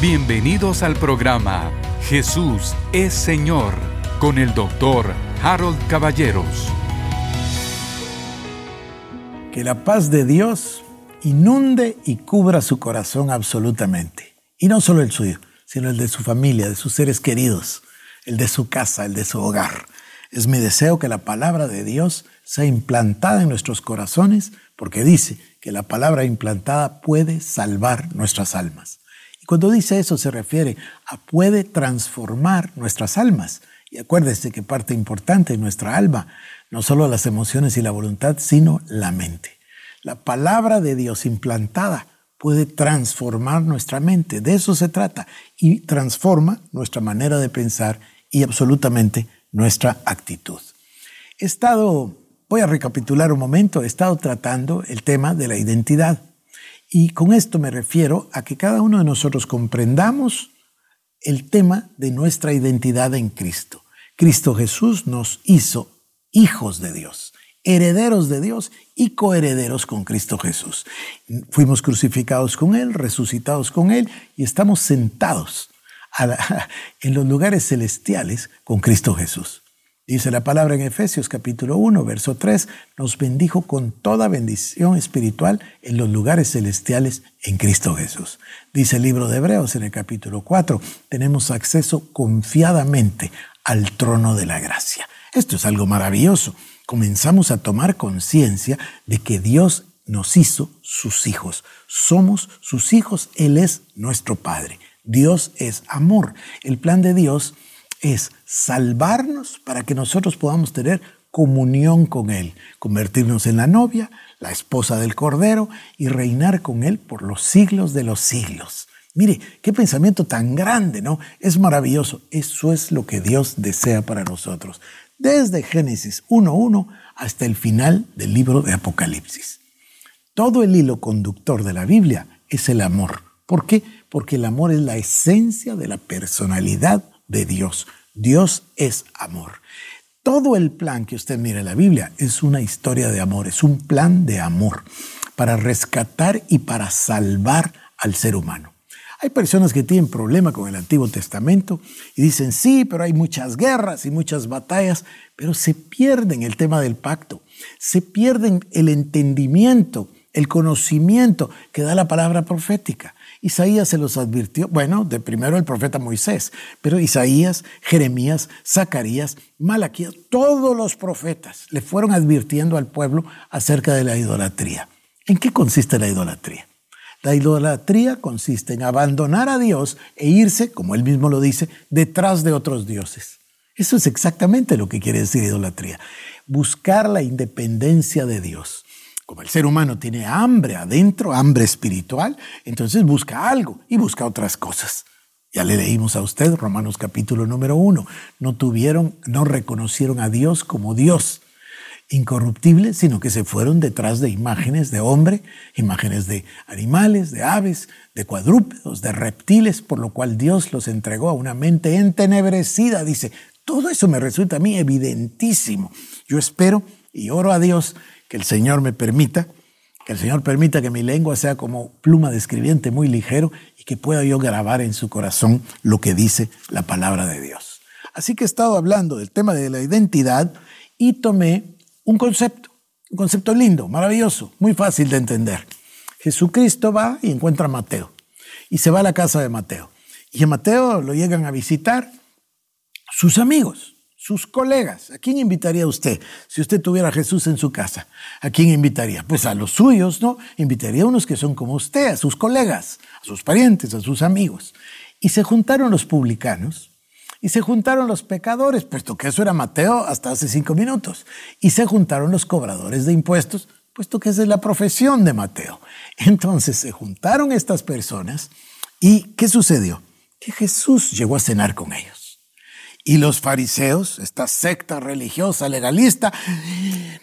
Bienvenidos al programa Jesús es Señor con el doctor Harold Caballeros. Que la paz de Dios inunde y cubra su corazón absolutamente. Y no solo el suyo, sino el de su familia, de sus seres queridos, el de su casa, el de su hogar. Es mi deseo que la palabra de Dios sea implantada en nuestros corazones, porque dice que la palabra implantada puede salvar nuestras almas. Cuando dice eso se refiere a puede transformar nuestras almas. Y acuérdese que parte importante de nuestra alma, no solo las emociones y la voluntad, sino la mente. La palabra de Dios implantada puede transformar nuestra mente. De eso se trata. Y transforma nuestra manera de pensar y absolutamente nuestra actitud. He estado, voy a recapitular un momento, he estado tratando el tema de la identidad. Y con esto me refiero a que cada uno de nosotros comprendamos el tema de nuestra identidad en Cristo. Cristo Jesús nos hizo hijos de Dios, herederos de Dios y coherederos con Cristo Jesús. Fuimos crucificados con Él, resucitados con Él y estamos sentados en los lugares celestiales con Cristo Jesús. Dice la palabra en Efesios capítulo 1, verso 3, nos bendijo con toda bendición espiritual en los lugares celestiales en Cristo Jesús. Dice el libro de Hebreos en el capítulo 4, tenemos acceso confiadamente al trono de la gracia. Esto es algo maravilloso. Comenzamos a tomar conciencia de que Dios nos hizo sus hijos. Somos sus hijos, Él es nuestro Padre. Dios es amor. El plan de Dios es salvarnos para que nosotros podamos tener comunión con Él, convertirnos en la novia, la esposa del Cordero y reinar con Él por los siglos de los siglos. Mire, qué pensamiento tan grande, ¿no? Es maravilloso. Eso es lo que Dios desea para nosotros, desde Génesis 1.1 hasta el final del libro de Apocalipsis. Todo el hilo conductor de la Biblia es el amor. ¿Por qué? Porque el amor es la esencia de la personalidad de Dios. Dios es amor. Todo el plan que usted mira en la Biblia es una historia de amor, es un plan de amor para rescatar y para salvar al ser humano. Hay personas que tienen problema con el Antiguo Testamento y dicen, sí, pero hay muchas guerras y muchas batallas, pero se pierden el tema del pacto, se pierden el entendimiento, el conocimiento que da la palabra profética. Isaías se los advirtió, bueno, de primero el profeta Moisés, pero Isaías, Jeremías, Zacarías, Malaquías, todos los profetas le fueron advirtiendo al pueblo acerca de la idolatría. ¿En qué consiste la idolatría? La idolatría consiste en abandonar a Dios e irse, como él mismo lo dice, detrás de otros dioses. Eso es exactamente lo que quiere decir idolatría. Buscar la independencia de Dios. Como el ser humano tiene hambre adentro, hambre espiritual, entonces busca algo y busca otras cosas. Ya le leímos a usted Romanos capítulo número uno. No tuvieron, no reconocieron a Dios como Dios incorruptible, sino que se fueron detrás de imágenes de hombre, imágenes de animales, de aves, de cuadrúpedos, de reptiles, por lo cual Dios los entregó a una mente entenebrecida. Dice, todo eso me resulta a mí evidentísimo. Yo espero y oro a Dios que el Señor me permita, que el Señor permita que mi lengua sea como pluma de escribiente muy ligero y que pueda yo grabar en su corazón lo que dice la palabra de Dios. Así que he estado hablando del tema de la identidad y tomé un concepto, un concepto lindo, maravilloso, muy fácil de entender. Jesucristo va y encuentra a Mateo y se va a la casa de Mateo. Y a Mateo lo llegan a visitar sus amigos sus colegas. ¿A quién invitaría usted si usted tuviera a Jesús en su casa? ¿A quién invitaría? Pues a los suyos, ¿no? Invitaría a unos que son como usted, a sus colegas, a sus parientes, a sus amigos. Y se juntaron los publicanos y se juntaron los pecadores, puesto que eso era Mateo hasta hace cinco minutos. Y se juntaron los cobradores de impuestos, puesto que esa es la profesión de Mateo. Entonces se juntaron estas personas y ¿qué sucedió? Que Jesús llegó a cenar con ellos. Y los fariseos, esta secta religiosa legalista,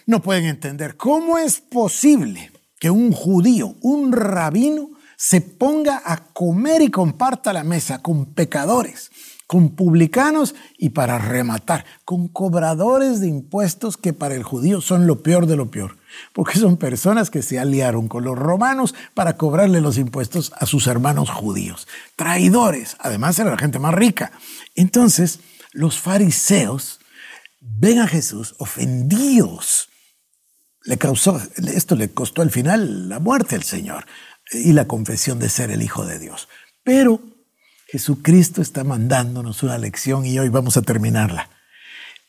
no pueden entender cómo es posible que un judío, un rabino, se ponga a comer y comparta la mesa con pecadores, con publicanos y para rematar, con cobradores de impuestos que para el judío son lo peor de lo peor. porque son personas que se aliaron con los romanos para cobrarle los impuestos a sus hermanos judíos. Traidores, además era la gente más rica. Entonces, los fariseos ven a Jesús ofendidos. Le causó, esto le costó al final la muerte al Señor y la confesión de ser el Hijo de Dios. Pero Jesucristo está mandándonos una lección y hoy vamos a terminarla.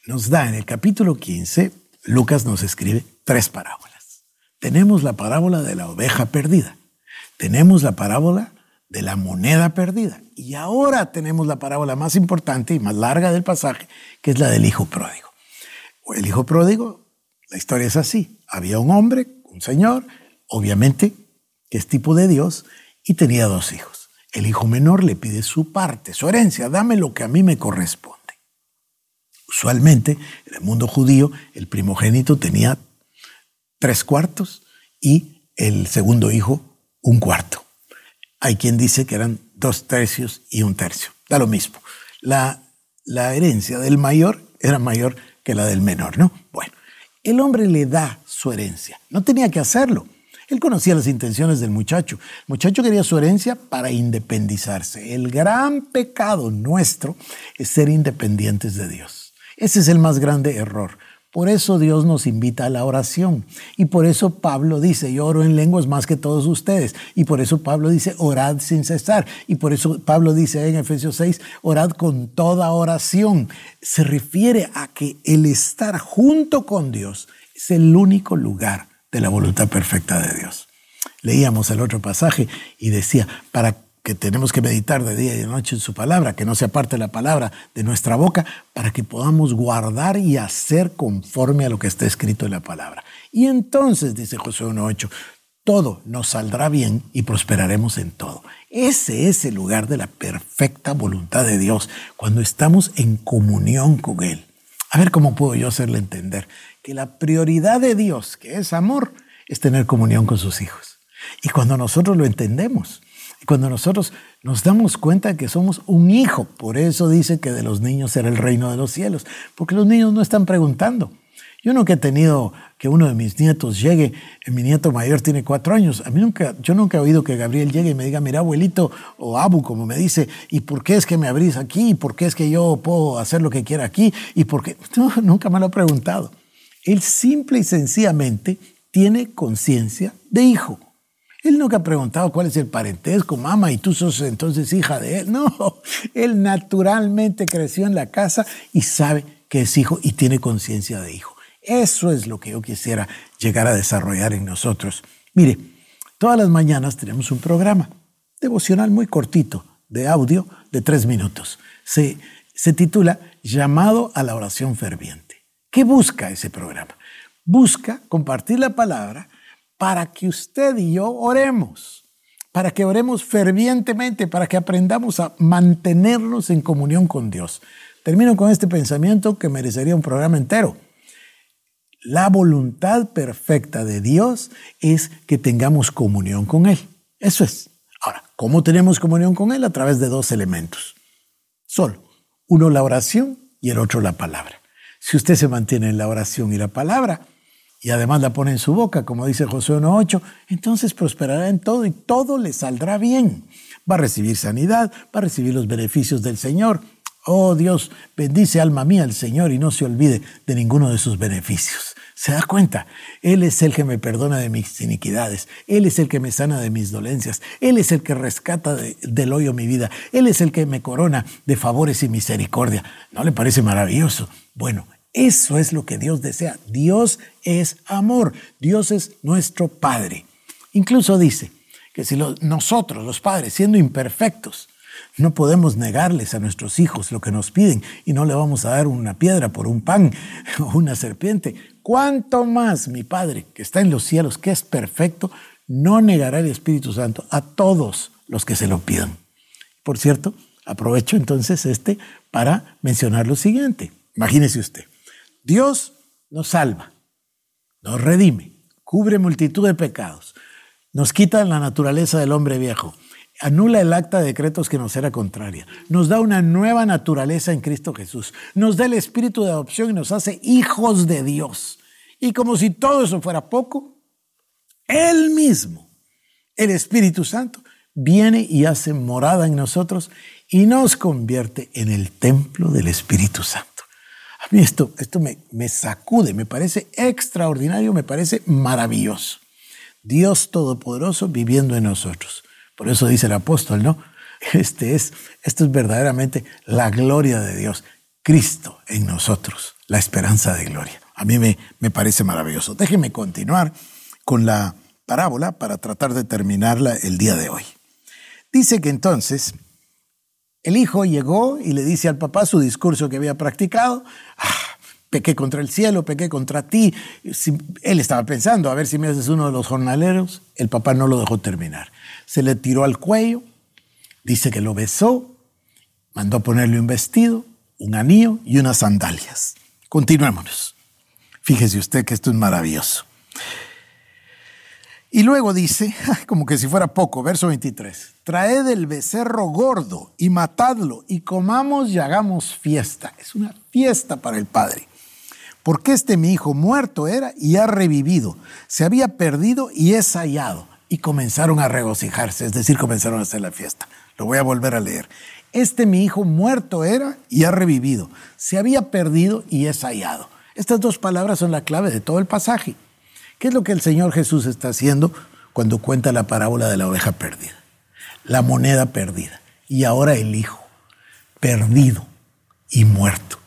Nos da en el capítulo 15, Lucas nos escribe tres parábolas. Tenemos la parábola de la oveja perdida, tenemos la parábola de la moneda perdida y ahora tenemos la parábola más importante y más larga del pasaje, que es la del hijo pródigo. El hijo pródigo, la historia es así. Había un hombre, un señor, obviamente que es tipo de Dios, y tenía dos hijos. El hijo menor le pide su parte, su herencia, dame lo que a mí me corresponde. Usualmente, en el mundo judío, el primogénito tenía tres cuartos y el segundo hijo un cuarto. Hay quien dice que eran dos tercios y un tercio. Da lo mismo. La, la herencia del mayor era mayor que la del menor, ¿no? Bueno, el hombre le da su herencia. No tenía que hacerlo. Él conocía las intenciones del muchacho. El muchacho quería su herencia para independizarse. El gran pecado nuestro es ser independientes de Dios. Ese es el más grande error. Por eso Dios nos invita a la oración. Y por eso Pablo dice, yo oro en lenguas más que todos ustedes. Y por eso Pablo dice, orad sin cesar. Y por eso Pablo dice en Efesios 6, orad con toda oración. Se refiere a que el estar junto con Dios es el único lugar de la voluntad perfecta de Dios. Leíamos el otro pasaje y decía, para que tenemos que meditar de día y de noche en su palabra, que no se aparte la palabra de nuestra boca, para que podamos guardar y hacer conforme a lo que está escrito en la palabra. Y entonces, dice Josué 1.8, todo nos saldrá bien y prosperaremos en todo. Ese es el lugar de la perfecta voluntad de Dios, cuando estamos en comunión con Él. A ver cómo puedo yo hacerle entender que la prioridad de Dios, que es amor, es tener comunión con sus hijos. Y cuando nosotros lo entendemos, cuando nosotros nos damos cuenta que somos un hijo, por eso dice que de los niños será el reino de los cielos, porque los niños no están preguntando. Yo nunca he tenido que uno de mis nietos llegue, mi nieto mayor tiene cuatro años, a mí nunca, yo nunca he oído que Gabriel llegue y me diga, mira abuelito o abu, como me dice, ¿y por qué es que me abrís aquí? ¿Y por qué es que yo puedo hacer lo que quiera aquí? ¿Y por qué? nunca me lo ha preguntado. Él simple y sencillamente tiene conciencia de hijo. Él nunca ha preguntado cuál es el parentesco, mamá, y tú sos entonces hija de él. No, él naturalmente creció en la casa y sabe que es hijo y tiene conciencia de hijo. Eso es lo que yo quisiera llegar a desarrollar en nosotros. Mire, todas las mañanas tenemos un programa devocional muy cortito, de audio, de tres minutos. Se, se titula Llamado a la oración ferviente. ¿Qué busca ese programa? Busca compartir la palabra para que usted y yo oremos, para que oremos fervientemente, para que aprendamos a mantenernos en comunión con Dios. Termino con este pensamiento que merecería un programa entero. La voluntad perfecta de Dios es que tengamos comunión con Él. Eso es. Ahora, ¿cómo tenemos comunión con Él? A través de dos elementos. Solo. Uno la oración y el otro la palabra. Si usted se mantiene en la oración y la palabra, y además la pone en su boca, como dice Josué 1.8, entonces prosperará en todo y todo le saldrá bien. Va a recibir sanidad, va a recibir los beneficios del Señor. Oh Dios, bendice alma mía al Señor y no se olvide de ninguno de sus beneficios. ¿Se da cuenta? Él es el que me perdona de mis iniquidades. Él es el que me sana de mis dolencias. Él es el que rescata del hoyo mi vida. Él es el que me corona de favores y misericordia. ¿No le parece maravilloso? Bueno, eso es lo que Dios desea. Dios es amor. Dios es nuestro Padre. Incluso dice que si nosotros, los padres, siendo imperfectos, no podemos negarles a nuestros hijos lo que nos piden y no le vamos a dar una piedra por un pan o una serpiente, ¿cuánto más mi Padre, que está en los cielos, que es perfecto, no negará el Espíritu Santo a todos los que se lo pidan? Por cierto, aprovecho entonces este para mencionar lo siguiente. Imagínese usted, Dios nos salva, nos redime, cubre multitud de pecados, nos quita la naturaleza del hombre viejo, anula el acta de decretos que nos era contraria, nos da una nueva naturaleza en Cristo Jesús, nos da el espíritu de adopción y nos hace hijos de Dios. Y como si todo eso fuera poco, Él mismo, el Espíritu Santo, viene y hace morada en nosotros y nos convierte en el templo del Espíritu Santo. Esto, esto me, me sacude, me parece extraordinario, me parece maravilloso. Dios Todopoderoso viviendo en nosotros. Por eso dice el apóstol, ¿no? Este es, esto es verdaderamente la gloria de Dios. Cristo en nosotros, la esperanza de gloria. A mí me, me parece maravilloso. Déjenme continuar con la parábola para tratar de terminarla el día de hoy. Dice que entonces el hijo llegó y le dice al papá su discurso que había practicado. Ah, pequé contra el cielo, pequé contra ti. él estaba pensando, a ver si me haces uno de los jornaleros. El papá no lo dejó terminar. Se le tiró al cuello, dice que lo besó, mandó ponerle un vestido, un anillo y unas sandalias. Continuémonos. Fíjese usted que esto es maravilloso. Y luego dice, como que si fuera poco, verso 23, traed el becerro gordo y matadlo y comamos y hagamos fiesta. Es una fiesta para el Padre. Porque este mi hijo muerto era y ha revivido, se había perdido y es hallado. Y comenzaron a regocijarse, es decir, comenzaron a hacer la fiesta. Lo voy a volver a leer. Este mi hijo muerto era y ha revivido, se había perdido y es hallado. Estas dos palabras son la clave de todo el pasaje. ¿Qué es lo que el Señor Jesús está haciendo cuando cuenta la parábola de la oveja perdida? La moneda perdida. Y ahora el Hijo, perdido y muerto.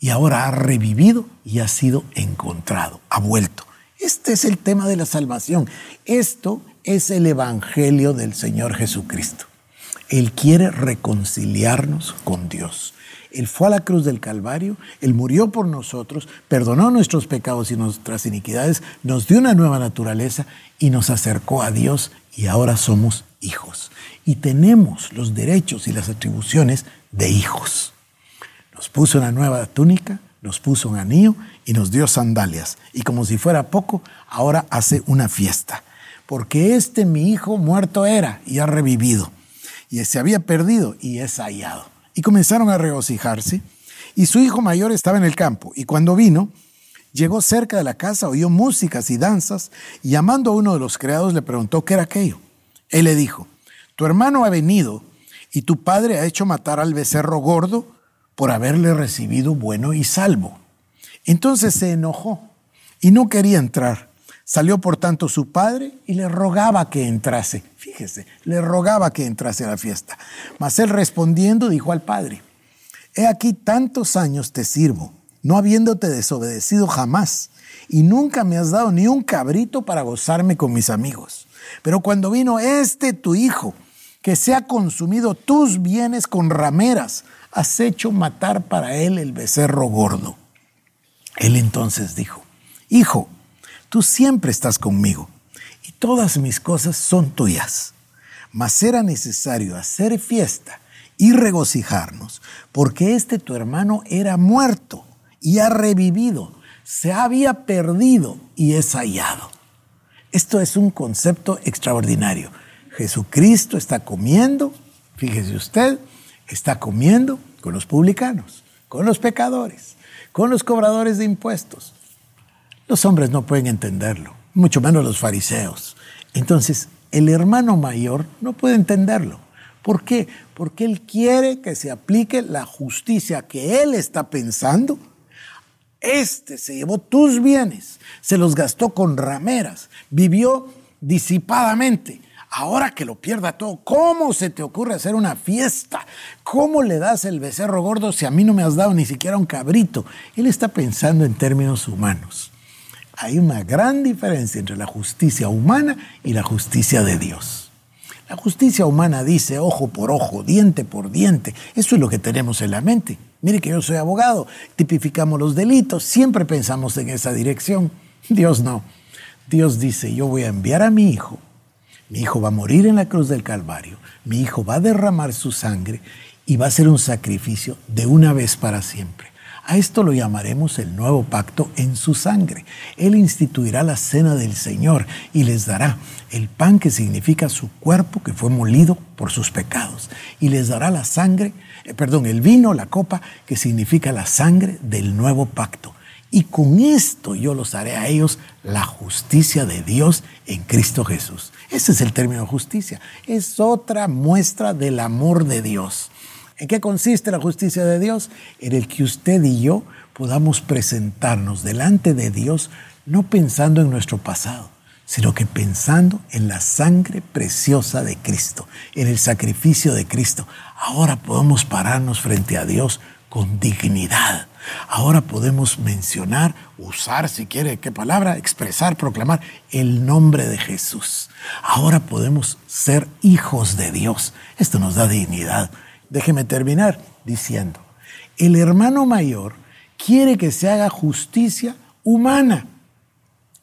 Y ahora ha revivido y ha sido encontrado, ha vuelto. Este es el tema de la salvación. Esto es el Evangelio del Señor Jesucristo. Él quiere reconciliarnos con Dios. Él fue a la cruz del Calvario, Él murió por nosotros, perdonó nuestros pecados y nuestras iniquidades, nos dio una nueva naturaleza y nos acercó a Dios y ahora somos hijos. Y tenemos los derechos y las atribuciones de hijos. Nos puso una nueva túnica, nos puso un anillo y nos dio sandalias. Y como si fuera poco, ahora hace una fiesta. Porque este mi hijo muerto era y ha revivido. Y se había perdido y es hallado y comenzaron a regocijarse. Y su hijo mayor estaba en el campo, y cuando vino, llegó cerca de la casa, oyó músicas y danzas, y llamando a uno de los criados le preguntó qué era aquello. Él le dijo, tu hermano ha venido, y tu padre ha hecho matar al becerro gordo por haberle recibido bueno y salvo. Entonces se enojó y no quería entrar. Salió por tanto su padre y le rogaba que entrase. Le rogaba que entrase a la fiesta. Mas él respondiendo dijo al padre, He aquí tantos años te sirvo, no habiéndote desobedecido jamás, y nunca me has dado ni un cabrito para gozarme con mis amigos. Pero cuando vino este tu hijo, que se ha consumido tus bienes con rameras, has hecho matar para él el becerro gordo. Él entonces dijo, Hijo, Tú siempre estás conmigo y todas mis cosas son tuyas. Mas era necesario hacer fiesta y regocijarnos, porque este tu hermano era muerto y ha revivido, se había perdido y es hallado. Esto es un concepto extraordinario. Jesucristo está comiendo, fíjese usted, está comiendo con los publicanos, con los pecadores, con los cobradores de impuestos, los hombres no pueden entenderlo, mucho menos los fariseos. Entonces, el hermano mayor no puede entenderlo. ¿Por qué? Porque él quiere que se aplique la justicia que él está pensando. Este se llevó tus bienes, se los gastó con rameras, vivió disipadamente. Ahora que lo pierda todo, ¿cómo se te ocurre hacer una fiesta? ¿Cómo le das el becerro gordo si a mí no me has dado ni siquiera un cabrito? Él está pensando en términos humanos hay una gran diferencia entre la justicia humana y la justicia de Dios. La justicia humana dice ojo por ojo, diente por diente. Eso es lo que tenemos en la mente. Mire que yo soy abogado, tipificamos los delitos, siempre pensamos en esa dirección. Dios no. Dios dice, yo voy a enviar a mi hijo. Mi hijo va a morir en la cruz del Calvario. Mi hijo va a derramar su sangre y va a ser un sacrificio de una vez para siempre. A esto lo llamaremos el nuevo pacto en su sangre. Él instituirá la cena del Señor y les dará el pan que significa su cuerpo que fue molido por sus pecados. Y les dará la sangre, eh, perdón, el vino, la copa que significa la sangre del nuevo pacto. Y con esto yo los haré a ellos la justicia de Dios en Cristo Jesús. Ese es el término justicia. Es otra muestra del amor de Dios. ¿En qué consiste la justicia de Dios? En el que usted y yo podamos presentarnos delante de Dios no pensando en nuestro pasado, sino que pensando en la sangre preciosa de Cristo, en el sacrificio de Cristo. Ahora podemos pararnos frente a Dios con dignidad. Ahora podemos mencionar, usar si quiere qué palabra, expresar, proclamar el nombre de Jesús. Ahora podemos ser hijos de Dios. Esto nos da dignidad. Déjeme terminar diciendo, el hermano mayor quiere que se haga justicia humana.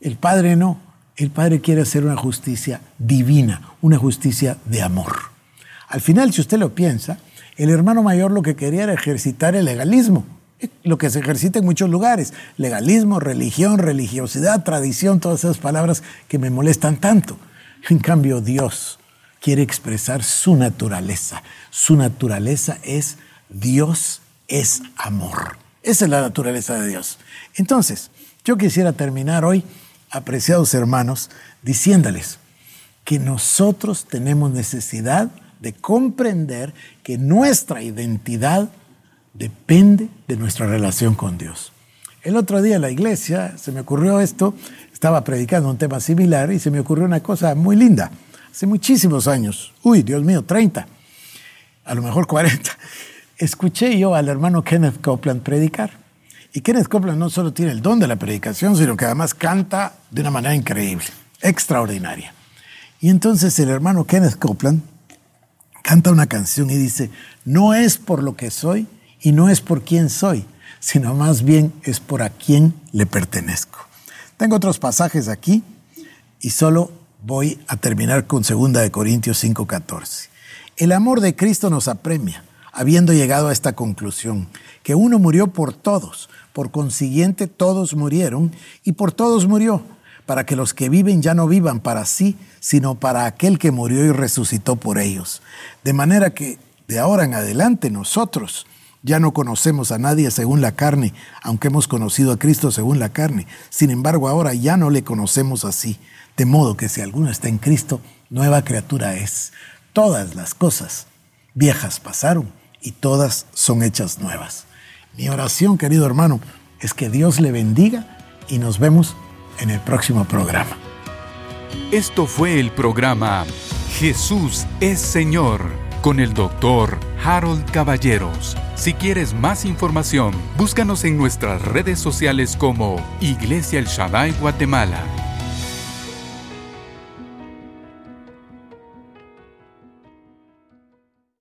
El Padre no. El Padre quiere hacer una justicia divina, una justicia de amor. Al final, si usted lo piensa, el hermano mayor lo que quería era ejercitar el legalismo, lo que se ejercita en muchos lugares, legalismo, religión, religiosidad, tradición, todas esas palabras que me molestan tanto. En cambio, Dios quiere expresar su naturaleza. Su naturaleza es Dios es amor. Esa es la naturaleza de Dios. Entonces, yo quisiera terminar hoy, apreciados hermanos, diciéndoles que nosotros tenemos necesidad de comprender que nuestra identidad depende de nuestra relación con Dios. El otro día en la iglesia se me ocurrió esto, estaba predicando un tema similar y se me ocurrió una cosa muy linda. Hace muchísimos años, uy, Dios mío, 30, a lo mejor 40, escuché yo al hermano Kenneth Copeland predicar. Y Kenneth Copeland no solo tiene el don de la predicación, sino que además canta de una manera increíble, extraordinaria. Y entonces el hermano Kenneth Copeland canta una canción y dice, no es por lo que soy y no es por quién soy, sino más bien es por a quién le pertenezco. Tengo otros pasajes aquí y solo voy a terminar con 2 Corintios 5:14. El amor de Cristo nos apremia, habiendo llegado a esta conclusión, que uno murió por todos, por consiguiente todos murieron y por todos murió para que los que viven ya no vivan para sí, sino para aquel que murió y resucitó por ellos. De manera que de ahora en adelante nosotros ya no conocemos a nadie según la carne, aunque hemos conocido a Cristo según la carne. Sin embargo, ahora ya no le conocemos así. De modo que si alguno está en Cristo, nueva criatura es. Todas las cosas viejas pasaron y todas son hechas nuevas. Mi oración, querido hermano, es que Dios le bendiga y nos vemos en el próximo programa. Esto fue el programa Jesús es Señor con el doctor Harold Caballeros. Si quieres más información, búscanos en nuestras redes sociales como Iglesia El Shaddai Guatemala.